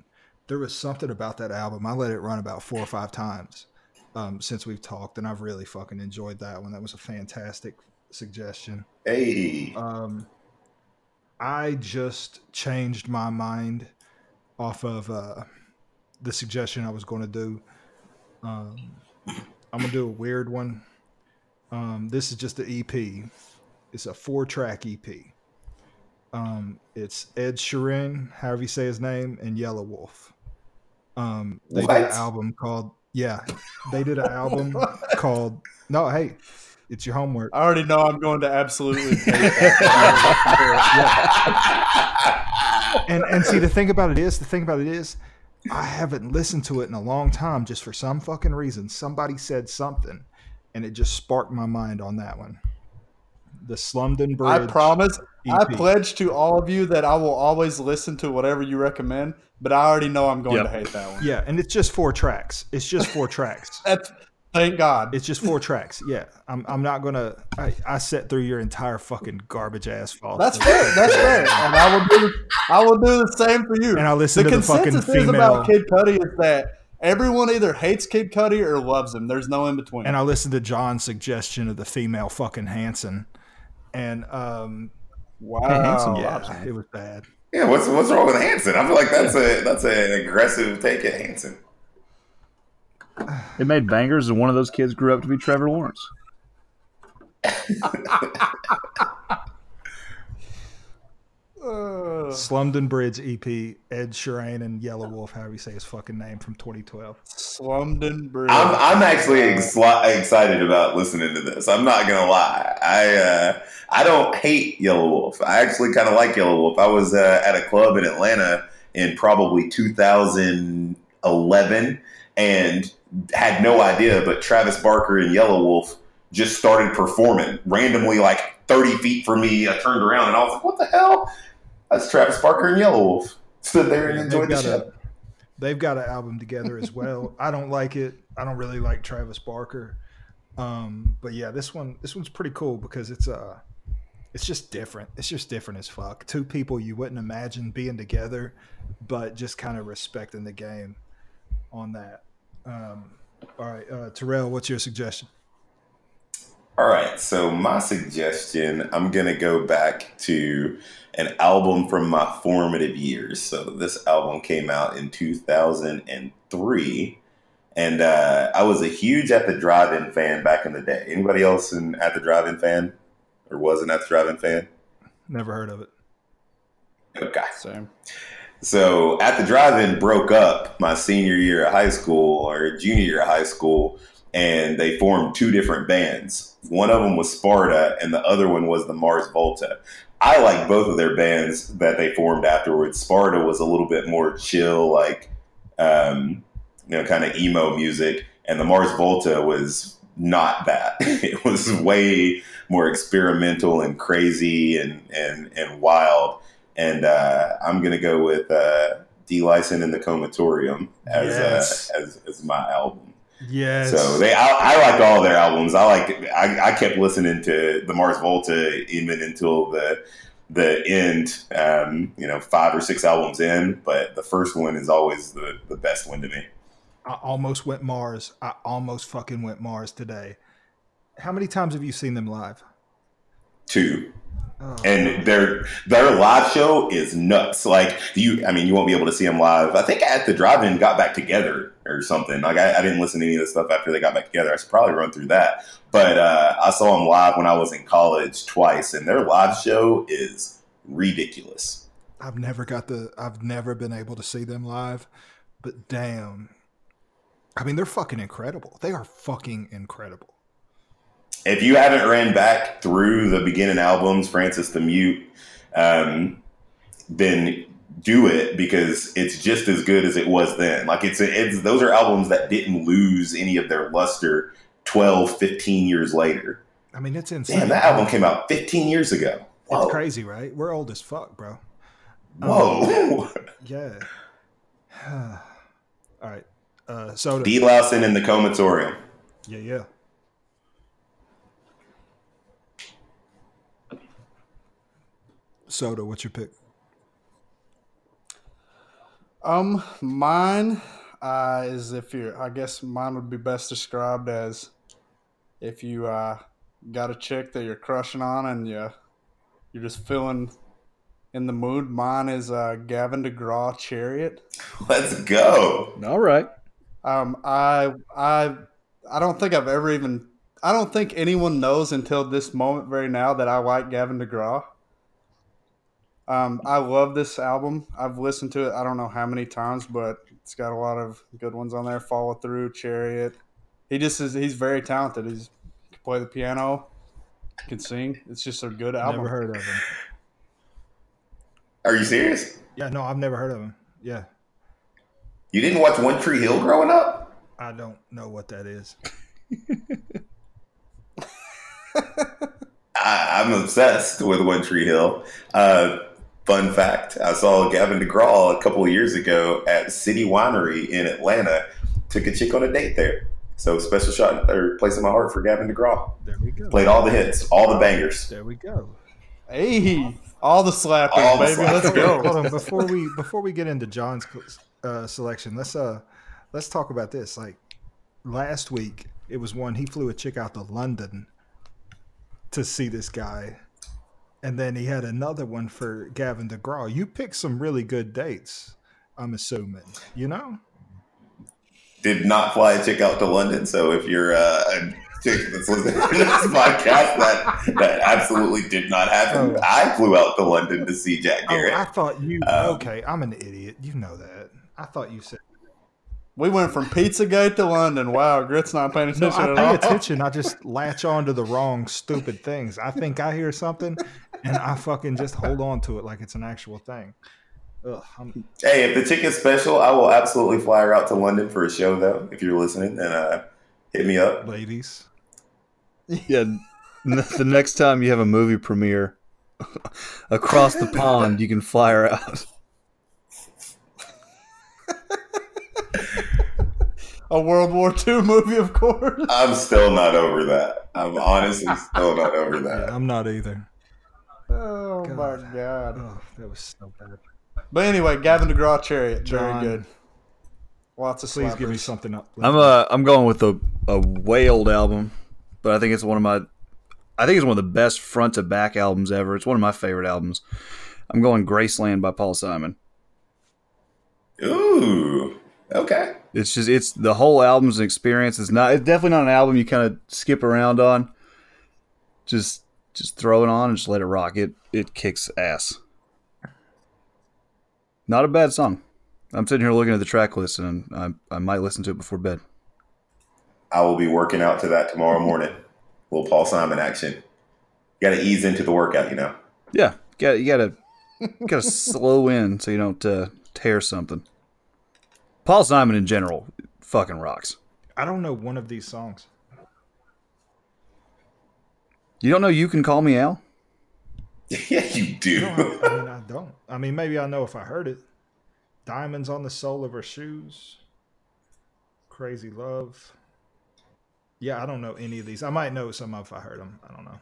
There was something about that album. I let it run about four or five times um, since we've talked, and I've really fucking enjoyed that one. That was a fantastic suggestion. Hey, um, I just changed my mind off of uh, the suggestion I was going to do. Um, I'm gonna do a weird one. Um, this is just an EP. It's a four track EP. Um, it's Ed Sheeran, however you say his name, and Yelawolf. Um, they what? did an album called yeah. They did an album called No, hey, it's your homework. I already know I'm going to absolutely and and see the thing about it is the thing about it is I haven't listened to it in a long time just for some fucking reason. Somebody said something and it just sparked my mind on that one. The Slumdon Bridge. I promise. EP. I pledge to all of you that I will always listen to whatever you recommend, but I already know I'm going yep. to hate that one. Yeah, and it's just four tracks. It's just four tracks. That's thank God. It's just four tracks. Yeah, I'm. I'm not gonna. I, I set through your entire fucking garbage ass fault. That's fair. That's fair. And I will do. I will do the same for you. And I listen the to the fucking female. about Kid Cudi is that Everyone either hates Kid Cudi or loves him. There's no in between. And I listened to John's suggestion of the female fucking Hanson, and um, wow, Hanson, yeah, it was bad. Yeah, what's what's wrong with Hanson? I feel like that's a that's an aggressive take at Hanson. It made bangers, and one of those kids grew up to be Trevor Lawrence. Slumdon Bridge EP, Ed Sheeran and Yelawolf, however you say his fucking name from 2012. Slumdon Bridge. I'm, I'm actually ex- excited about listening to this. I'm not gonna lie. I uh, I don't hate Yelawolf. I actually kind of like Yelawolf. I was uh, at a club in Atlanta in probably 2011 and had no idea, but Travis Barker and Yelawolf just started performing randomly, like 30 feet from me. I turned around and I was like, "What the hell?" That's Travis Barker and Yelawolf. Stood there and enjoyed the show. A, they've got an album together as well. I don't like it. I don't really like Travis Barker. Um, but yeah, this one this one's pretty cool because it's uh it's just different. It's just different as fuck. Two people you wouldn't imagine being together, but just kind of respecting the game on that. Um, all right, uh, Terrell, what's your suggestion? All right, so my suggestion, I'm gonna go back to an album from my formative years. So this album came out in 2003, and uh, I was a huge At the Drive-In fan back in the day. Anybody else an At the Drive-In fan, or was an At the Drive-In fan? Never heard of it. Okay, same. So at the drive-in broke up my senior year of high school or junior year of high school, and they formed two different bands. One of them was Sparta, and the other one was the Mars Volta. I like both of their bands that they formed afterwards. Sparta was a little bit more chill, like um, you know, kind of emo music, and the Mars Volta was not that. it was way more experimental and crazy and and and wild. And uh, I'm gonna go with uh, De-Loused and the Comatorium as, uh, yes. uh, as as my album. Yes. So they, I, I like all their albums. I like, I, I kept listening to the Mars Volta even until the the end. Um, you know, five or six albums in, but the first one is always the the best one to me. I almost went Mars. I almost fucking went Mars today. How many times have you seen them live? Two. Oh. And their their live show is nuts. Like you, I mean, you won't be able to see them live. I think at the drive-in got back together or something. Like I, I didn't listen to any of the stuff after they got back together. I should probably run through that. But uh, I saw them live when I was in college twice, and their live show is ridiculous. I've never got the. I've never been able to see them live, but damn, I mean, they're fucking incredible. They are fucking incredible if you haven't ran back through the beginning albums, Francis the Mute, um, then do it because it's just as good as it was then. Like it's, it's those are albums that didn't lose any of their luster 12, 15 years later. I mean, it's insane. Damn, that album came out 15 years ago. Whoa. It's crazy, right? We're old as fuck, bro. Whoa. Um, yeah. All right. Uh, so De-Loused in the Comatorium. Yeah, yeah. Soda, what's your pick? Um, mine uh, is if you're, I guess mine would be best described as if you uh, got a chick that you're crushing on and you you're just feeling in the mood. Mine is uh, Gavin DeGraw Chariot. Let's go. All right. Um, I I I don't think I've ever even I don't think anyone knows until this moment very now that I like Gavin DeGraw. Um, I love this album. I've listened to it. I don't know how many times, but it's got a lot of good ones on there. Follow through, Chariot. He just is. He's very talented. He's he can play the piano, can sing. It's just a good album. Never heard of him. Are you serious? Yeah, no, I've never heard of him. Yeah. You didn't watch One Tree Hill growing up? I don't know what that is. I, am obsessed with One Tree Hill. Uh, Fun fact: I saw Gavin DeGraw a couple of years ago at City Winery in Atlanta. Took a chick on a date there. So special shot or place in my heart for Gavin DeGraw. There we go. Played all the hits, all the bangers. There we go. Hey, all the slapping, all baby. The Let's go. Hold on, before we before we get into John's uh, selection, let's uh let's talk about this. Like last week, it was one he flew a chick out to London to see this guy and then he had another one for Gavin DeGraw. You picked some really good dates, I'm assuming, you know? Did not fly a chick out to London. So if you're uh, a chick that's listening to this podcast, that, that absolutely did not happen. Oh. I flew out to London to see Jack Garratt. Oh, I thought you, um, okay, I'm an idiot. You know that. I thought you said we went from Pizzagate to London. Wow, Grit's not paying attention no, I pay all. attention. I just latch on to the wrong stupid things. I think I hear something, and I fucking just hold on to it like it's an actual thing. Ugh, hey, if the ticket's special, I will absolutely fly her out to London for a show, though. If you're listening, and uh, hit me up, ladies. Yeah, the next time you have a movie premiere across the pond, you can fly her out. A World War II movie, of course. I'm still not over that. I'm honestly still not over that. Yeah, I'm not either. Oh god. my god. Oh, that was so bad. But anyway, Gavin DeGraw Chariot, John, very good. Lots of please give me something up. I'm uh I'm going with a a way old album, but I think it's one of my I think it's one of the best front to back albums ever. It's one of my favorite albums. I'm going Graceland by Paul Simon. Ooh, okay. It's just it's the whole album's an experience. It's not. It's definitely not an album you kind of skip around on. Just just throw it on and just let it rock. It it kicks ass. Not a bad song. I'm sitting here looking at the track list, and I, I might listen to it before bed. I will be working out to that tomorrow morning. Little Paul Simon action. You got to ease into the workout, you know. Yeah, you got you got to got to slow in so you don't uh, tear something. Paul Simon in general fucking rocks. I don't know one of these songs. You don't know you can call me Al? yeah, you do. No, I, I mean, I don't. I mean, maybe I know if I heard it. Diamonds on the sole of her shoes. Crazy love. Yeah, I don't know any of these. I might know some if I heard them. I don't know.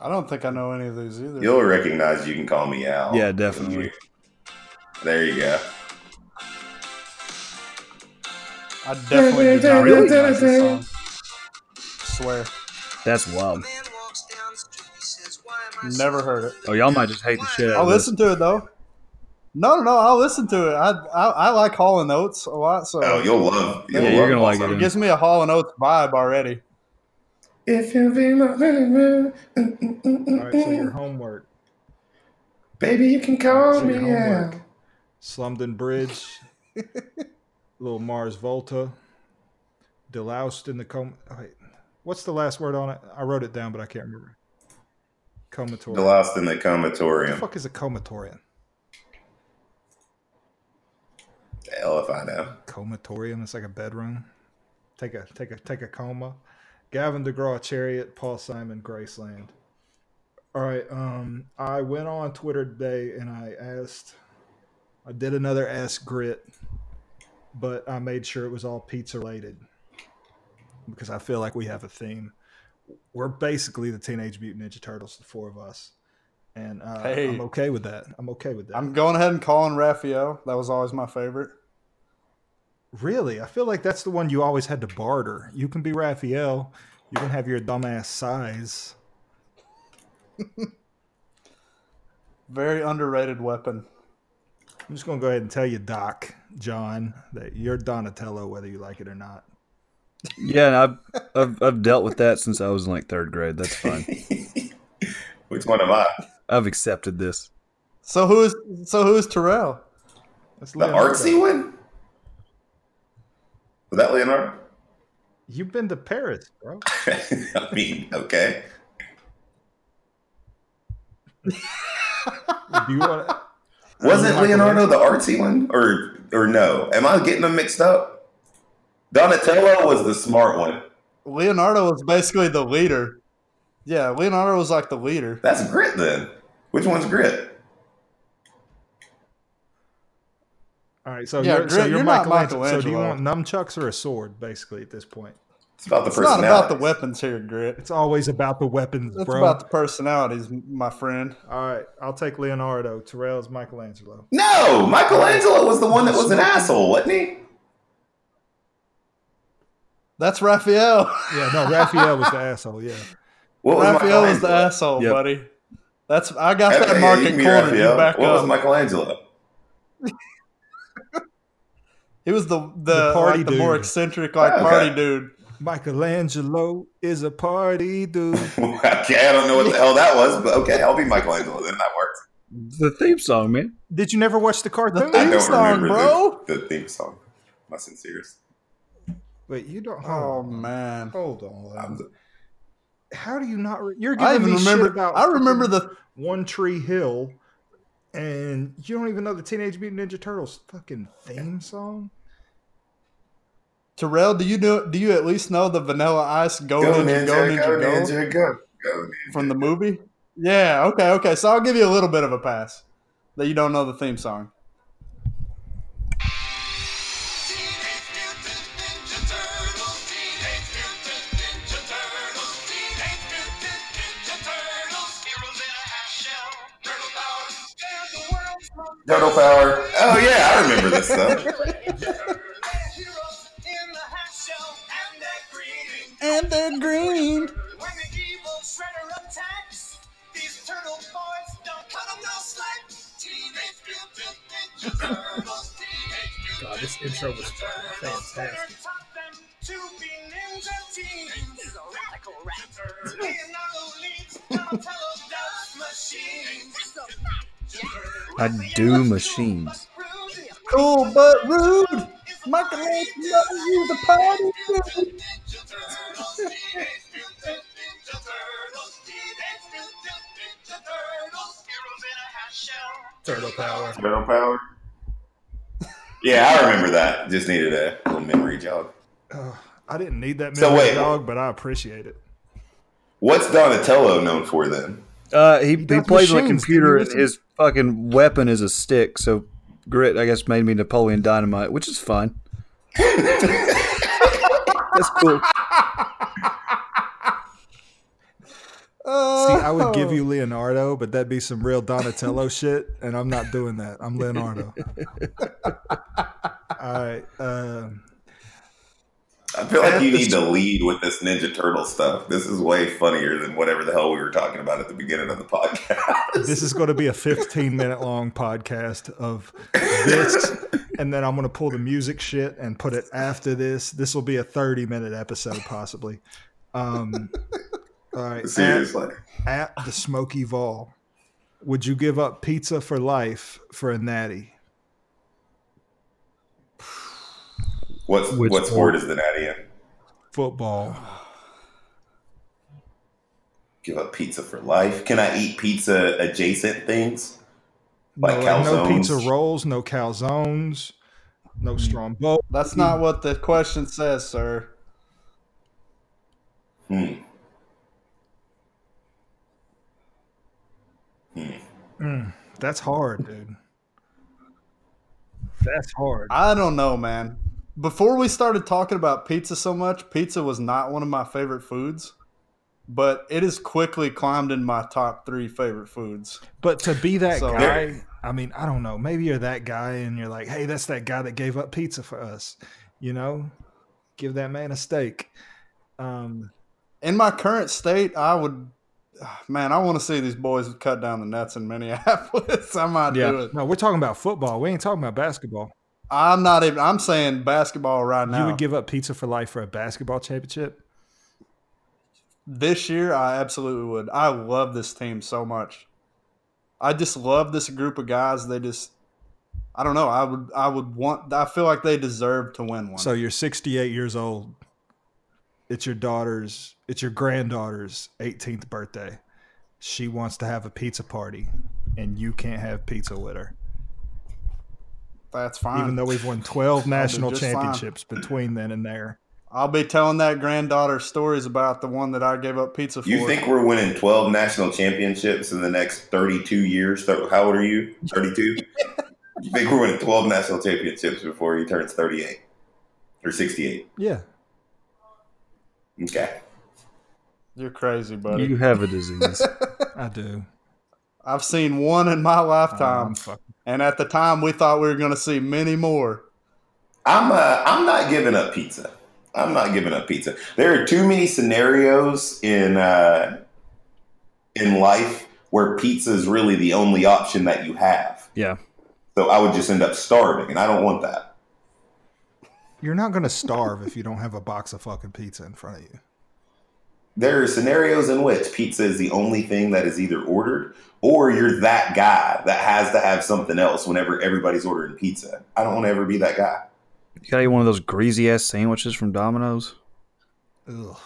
I don't think I know any of these either. You'll recognize you can call me Al. Yeah, definitely. There you go. I definitely do not recognize this song. swear. That's wild. Never heard it. Oh, y'all might just hate the shit out I'll of this. listen to it though. No, no, no. I'll listen to it. I I, I like Hall and Oates a lot, so Oh, you'll love. You'll Yeah, love you're gonna like it. It gives me a Hall and Oates vibe already. If you be my baby, uh, uh, uh, All right, so your homework. baby, you can call So me Al. homework. Slumdon Bridge. Little Mars Volta. Deloused in the coma. Wait. What's the last word on it? I wrote it down, but I can't remember. Comatorian. The Lost in the What the Comatorium. fuck is a comatorian? Hell if I know. Comatorium. It's like a bedroom. Take a take a take a coma. Gavin DeGraw, Chariot, Paul Simon, Graceland. All right. Um, I went on Twitter today and I asked. I did another Ask Grit, but I made sure it was all pizza related because I feel like we have a theme. We're basically the Teenage Mutant Ninja Turtles, the four of us, and uh, Hey. I'm okay with that. I'm okay with that. I'm going ahead and calling Raphael. That was always my favorite. Really? I feel like that's the one you always had to barter. You can be Raphael. You can have your dumbass sais. Very underrated weapon. I'm just going to go ahead and tell you, Doc, John, that you're Donatello, whether you like it or not. Yeah, and I've, I've I've dealt with that since I was in like third grade. That's fine. Which one am I? I've accepted this. So who is so who is Terrell? That's The Leonardo. artsy one? Was that Leonardo? You've been to Paris, bro. I mean, okay. Do you want to? Wasn't Leonardo the artsy one? Or or no? Am I getting them mixed up? Donatello was the smart one. Leonardo was basically the leader. Yeah, Leonardo was like the leader. That's grit then. Which one's grit? All right, so Yeah, you're, so you're, you're not Michelangelo. So do you want Michelangelo. nunchucks or a sword, basically, at this point? It's about the It's not about the weapons here, Grit. It's always about the weapons, bro. It's bro. about the personalities, my friend. All right, I'll take Leonardo. Terrell's Michelangelo. No, Michelangelo was the one that was an asshole, wasn't he? That's Raphael. Yeah, no, Raphael was the asshole. Yeah. What was Raphael is the asshole, Yep. buddy. That's I got Okay, that you market can be cornered. You back What was up. Michelangelo? he was the the, The party like, the more eccentric like oh, Okay. party dude. Michelangelo is a party dude. okay, I don't know what the hell that was, but okay, I'll be Michelangelo. Then that works. The theme song, man. Did you never watch the cartoon? The I theme don't song, remember bro. The, the theme song. My sincerest. Wait, you don't. Oh Hold on. man. Hold on. I'm the- How do you not? Re- You're giving I me remember shit about. I remember the One Tree Hill, and you don't even know the Teenage Mutant Ninja Turtles fucking theme song. Terrell, do you know do you at least know the vanilla ice go, Go ninja, ninja, go ninja go go, ninja, go. Go ninja. from the movie? Yeah, okay, okay. So I'll give you a little bit of a pass that you don't know the theme song. Turtle power. Oh yeah, I remember this stuff. And they're green. When the evil shredder attacks, these turtle boys don't cut 'em no slack. Teenage Mutant Ninja Turtles. Teenage Mutant God, this intro was fantastic. to be ninja teens. Radical raptor. Leonardo leads Donatello does machines. I do machines. Cool but rude. Michelangelo, you the party dude. Ninja Turtles, Teenage Mutant Ninja Turtles, Teenage Mutant Ninja Turtles, heroes in a half shell. Turtle power. Turtle power. Yeah, I remember that. Just needed a little memory jog. Oh, I didn't need that So memory wait. dog, but I appreciate it. What's Donatello known for then? Uh, he, he does plays on a computer, and his fucking weapon is a stick. So Grit, I guess, made me Napoleon Dynamite, which is fine. That's cool. See, I would Oh. give you Leonardo, but that'd be some real Donatello shit, and I'm not doing that. I'm Leonardo. All right. Um, I feel like you need to lead with this Ninja Turtle stuff. This is way funnier than whatever the hell we were talking about at the beginning of the podcast. this is going to be a 15 minute long podcast of this, and then I'm going to pull the music shit and put it after this. This will be a 30 minute episode, possibly. Um, all right. At, Seriously. at the Smoky Vol, would you give up pizza for life for a natty? What's Which what one? sport is the natty in? Football. Give up pizza for life. Can I eat pizza adjacent things? No, Like like no calzones? pizza rolls, no calzones, no hmm. strombo. That's not what the question says, sir. Hmm. Hmm. hmm. That's hard, dude. That's hard. I don't know, man. Before we started talking about pizza so much, pizza was not one of my favorite foods, but it has quickly climbed in my top three favorite foods. But to be that So- guy, I mean, I don't know. Maybe you're that guy and you're like, hey, that's that guy that gave up pizza for us. You know, give that man a steak. Um, In my current state, I would, man, I want to see these boys cut down the nets in Minneapolis. I might Yeah. do it. no, we're talking about football. We ain't talking about basketball. I'm not even. I'm saying basketball right now. You would give up pizza for life for a basketball championship? This year, I absolutely would. I love this team so much. I just love this group of guys. They just, I don't know. I would, I would want. I feel like they deserve to win one. So you're 68 years old. It's your daughter's, it's your granddaughter's 18th birthday. She wants to have a pizza party, and you can't have pizza with her. That's fine. Even though we've won 12 national just fine. championships between then and there. I'll be telling that granddaughter stories about the one that I gave up pizza for. You think we're winning 12 national championships in the next 32 years? How old are you? 32? you think we're winning 12 national championships before he turns 38 or 68? Yeah. Okay. You're crazy, buddy. You have a disease. I do. I've seen one in my lifetime, oh, I'm fuck- and at the time we thought we were going to see many more. I'm uh, I'm not giving up pizza. I'm not giving up pizza. There are too many scenarios in uh, in life where pizza is really the only option that you have. yeah. So I would just end up starving, and I don't want that. You're not going to starve if you don't have a box of fucking pizza in front of you. There are scenarios in which pizza is the only thing that is either ordered, or you're that guy that has to have something else whenever everybody's ordering pizza. I don't want to ever be that guy. You gotta eat one of those greasy ass sandwiches from Domino's. Ugh.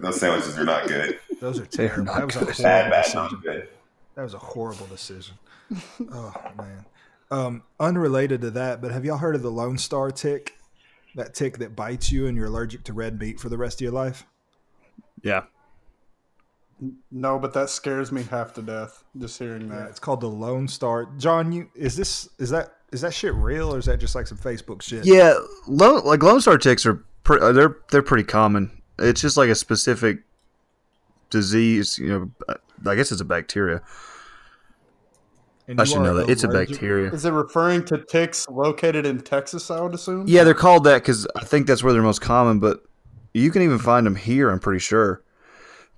Those sandwiches are not good. Those are terrible. not That was a good. horrible Bad, bad, decision. not good. That was a horrible decision. oh man. Um, unrelated to that, but have y'all heard of the Lone Star tick? That tick that bites you and you're allergic to red meat for the rest of your life? Yeah. No, but that scares me half to death just hearing Yeah, that. it's called the Lone Star. John, you is this is that is that shit real or is that just like some Facebook shit? Yeah, Lone, like Lone Star ticks are pre- uh, they're they're pretty common. It's just like a specific disease. You know, I guess it's a bacteria. And I should know that it's a bacteria. Is it referring to ticks located in Texas? I would assume. Yeah, they're called that because I think that's where they're most common. But you can even find them here. I'm pretty sure.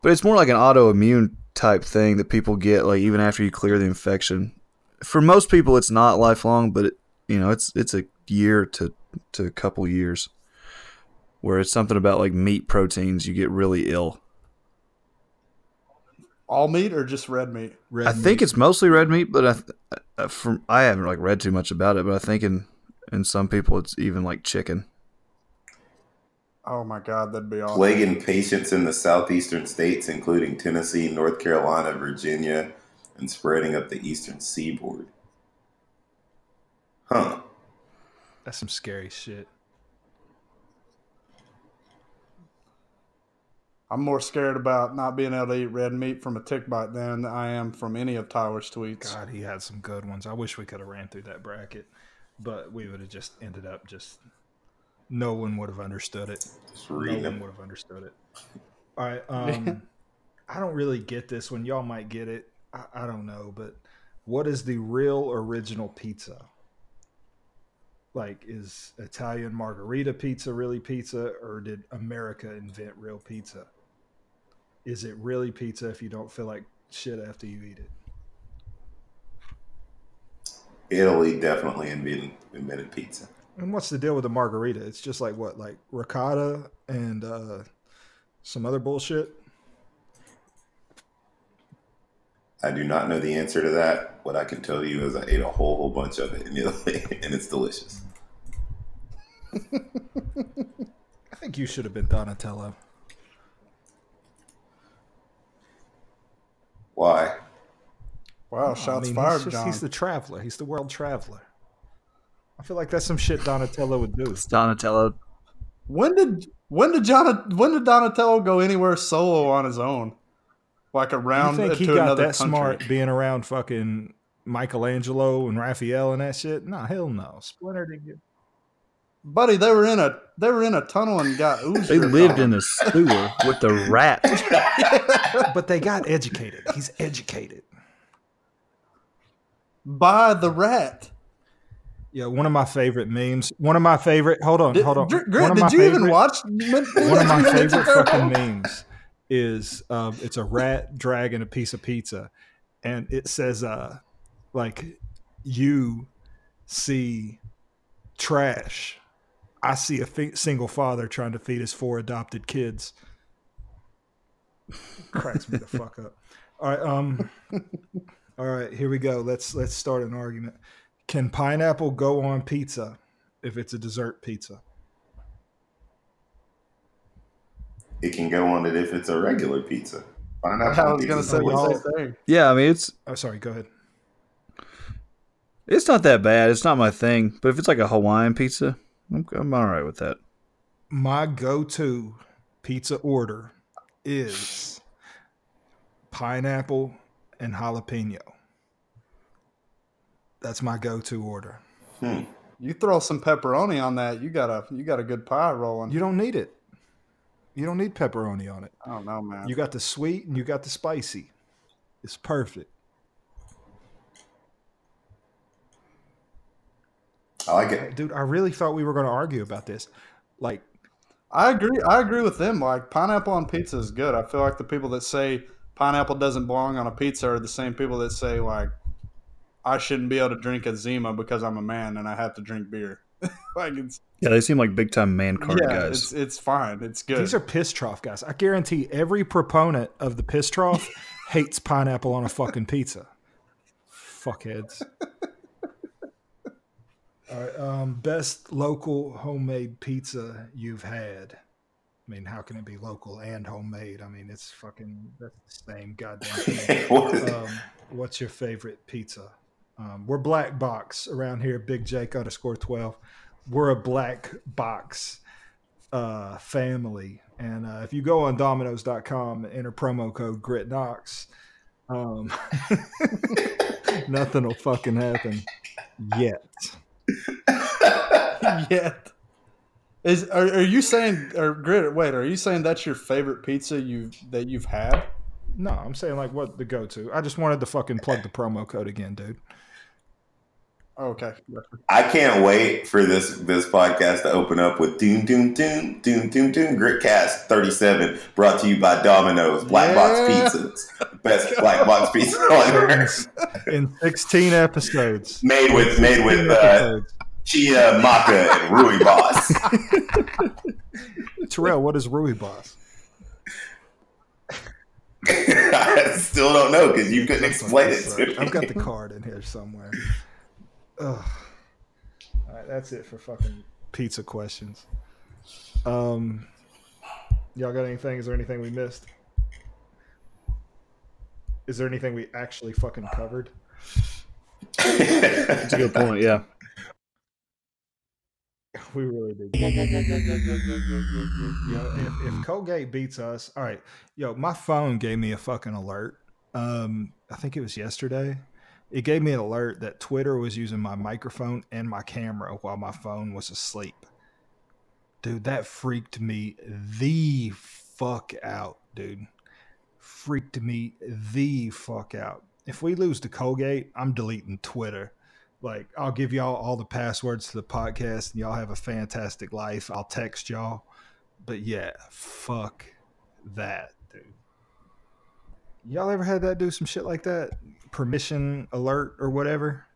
But it's more like an autoimmune type thing that people get, like even after you clear the infection. For most people, it's not lifelong, but it, you know, it's it's a year to to a couple years, where it's something about like meat proteins. You get really ill. All meat or just red meat? Red I think it's mostly red meat, but I, th- from I haven't like read too much about it, but I think in in some people it's even like chicken. Oh my god, that'd be awesome. Plaguing patients in the southeastern states, including Tennessee, North Carolina, Virginia, and spreading up the eastern seaboard. Huh. That's some scary shit. I'm more scared about not being able to eat red meat from a tick bite than I am from any of Tyler's tweets. God, he had some good ones. I wish we could have ran through that bracket, but we would have just ended up just no one would have understood it. Just No one would have understood it. All right. Um, I don't really get this one. Y'all might get it. I, I don't know, but what is the real original pizza? Like, is Italian margarita pizza really pizza, or did America invent real pizza? Is it really pizza if you don't feel like shit after you eat it? Italy definitely invented, invented pizza. And what's the deal with the margarita? It's just like what, like ricotta and uh, some other bullshit. I do not know the answer to that. What I can tell you is I ate a whole whole bunch of it in Italy, and it's delicious. I think you should have been Donatello. Why? Wow, I shots mean, fired, he's, just- John. he's the traveler. He's the world traveler. I feel like that's some shit Donatello would do. It's Donatello. When did when did John when did Donatello go anywhere solo on his own? Like around You around think to he got that country? smart being around fucking Michelangelo and Raphael and that shit? No, hell no. Splinter didn't get. Buddy, they were in a they were in a tunnel and got oozed. They lived off. in a sewer with the rat. But they got educated. He's educated. by the rat. Yeah, one of my favorite memes. One of my favorite. Hold on, Did, hold on. Gr- one Grant, of my did you even watch? one of my favorite fucking memes is um, it's a rat dragging a piece of pizza, and it says uh, like you see trash. I see a single father trying to feed his four adopted kids. Cracks me the fuck up. All right, um, all right, here we go. Let's let's start an argument. Can pineapple go on pizza if it's a dessert pizza? It can go on it if it's a regular pizza. Pineapple I was gonna pizza say is the y'all- same thing. Yeah, I mean it's Oh, sorry. Go ahead. it's not that bad. It's not my thing. But if it's like a Hawaiian pizza, I'm, I'm all right with that. my go-to pizza order is pineapple and jalapeno. That's my go-to order. Hmm. You throw some pepperoni on that, you got a you got a good pie rolling. You don't need it. You don't need pepperoni on it. I don't know, man. You got the sweet and you got the spicy. It's perfect. I like it. Dude, I really thought we were going to argue about this. Like I agree. I agree with them. Like pineapple on pizza is good. I feel like the people that say pineapple doesn't belong on a pizza are the same people that say like I shouldn't be able to drink a Zima because I'm a man and I have to drink beer. like it's Yeah, they seem like big time man card yeah, guys. it's it's fine. It's good. these are piss trough guys. I guarantee every proponent of the piss trough hates pineapple on a fucking pizza. Fuckheads. All right. Um, best local homemade pizza you've had. I mean, how can it be local and homemade? I mean, it's fucking that's the same goddamn thing. What is it? um, what's your favorite pizza? Um, we're black box around here. Big Jake underscore twelve. We're a black box uh, family, and uh, if you go on Domino's.com and enter promo code GritKnox, um, nothing will fucking happen yet. yet. Is are, are you saying or grit? Wait, are you saying that's your favorite pizza you that you've had? No, I'm saying like what the go to. I just wanted to fucking plug the promo code again, dude. Oh, okay. I can't wait for this this podcast to open up with doom doom doom doom doom doom Gritcast 37 brought to you by Domino's Black Box Yeah. Pizzas. Best black box pizza on earth. In 16 episodes. Made with made with uh. Chia Maca and Rooibos. Terrell, what is Rooibos? I still don't know because you couldn't explain it to me. I've got the card in here somewhere. Ugh. All right, that's it for fucking pizza questions. Um, y'all got anything? Is there anything we missed? Is there anything we actually fucking covered? That's a good point. Yeah. We really did. Yo, if, if Colgate beats us, all right. Yo, my phone gave me a fucking alert. Um, I think it was yesterday. It gave me an alert that Twitter was using my microphone and my camera while my phone was asleep. Dude, that freaked me the fuck out, dude. Freaked me the fuck out. If we lose to Colgate, I'm deleting Twitter. Like, I'll give y'all all the passwords to the podcast and y'all have a fantastic life. I'll text y'all. But yeah, fuck that, dude. Y'all ever had that do some shit like that? Permission alert or whatever?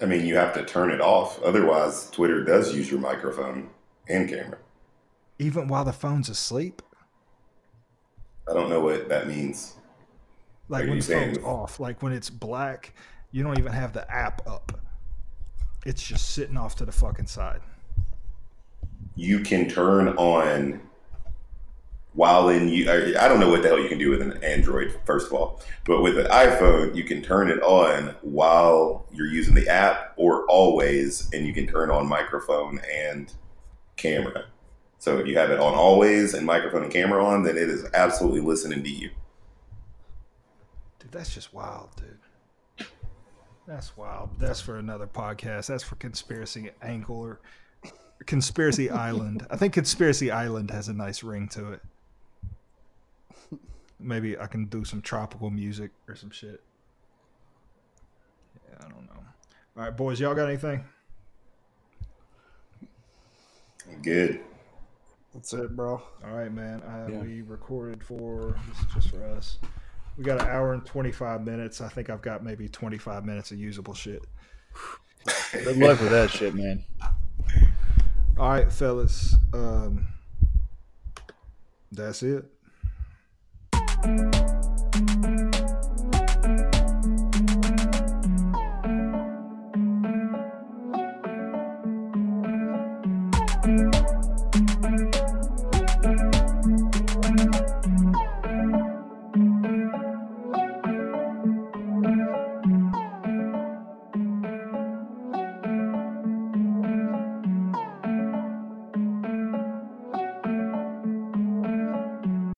I mean, you have to turn it off. Otherwise, Twitter does use your microphone and camera. Even while the phone's asleep? I don't know what that means. Like Are when the phone's off, like when it's black, you don't even have the app up. It's just sitting off to the fucking side. You can turn on while in you. I I don't know what the hell you can do with an Android, first of all, but with an iPhone, you can turn it on while you're using the app or always, and you can turn on microphone and camera. So if you have it on always and microphone and camera on, then it is absolutely listening to you. Dude, that's just wild, dude. That's wild. That's for another podcast. That's for Conspiracy Angle or Conspiracy Island. I think Conspiracy Island has a nice ring to it. Maybe I can do some tropical music or some shit. Yeah, I don't know. All right, boys, y'all got anything? Good. That's it, bro. All right, man. I, Yeah. We recorded for this is just for us. We got an hour and twenty five minutes. I think I've got maybe twenty five minutes of usable shit. Good luck with that shit, man. All right, fellas. Um, that's it you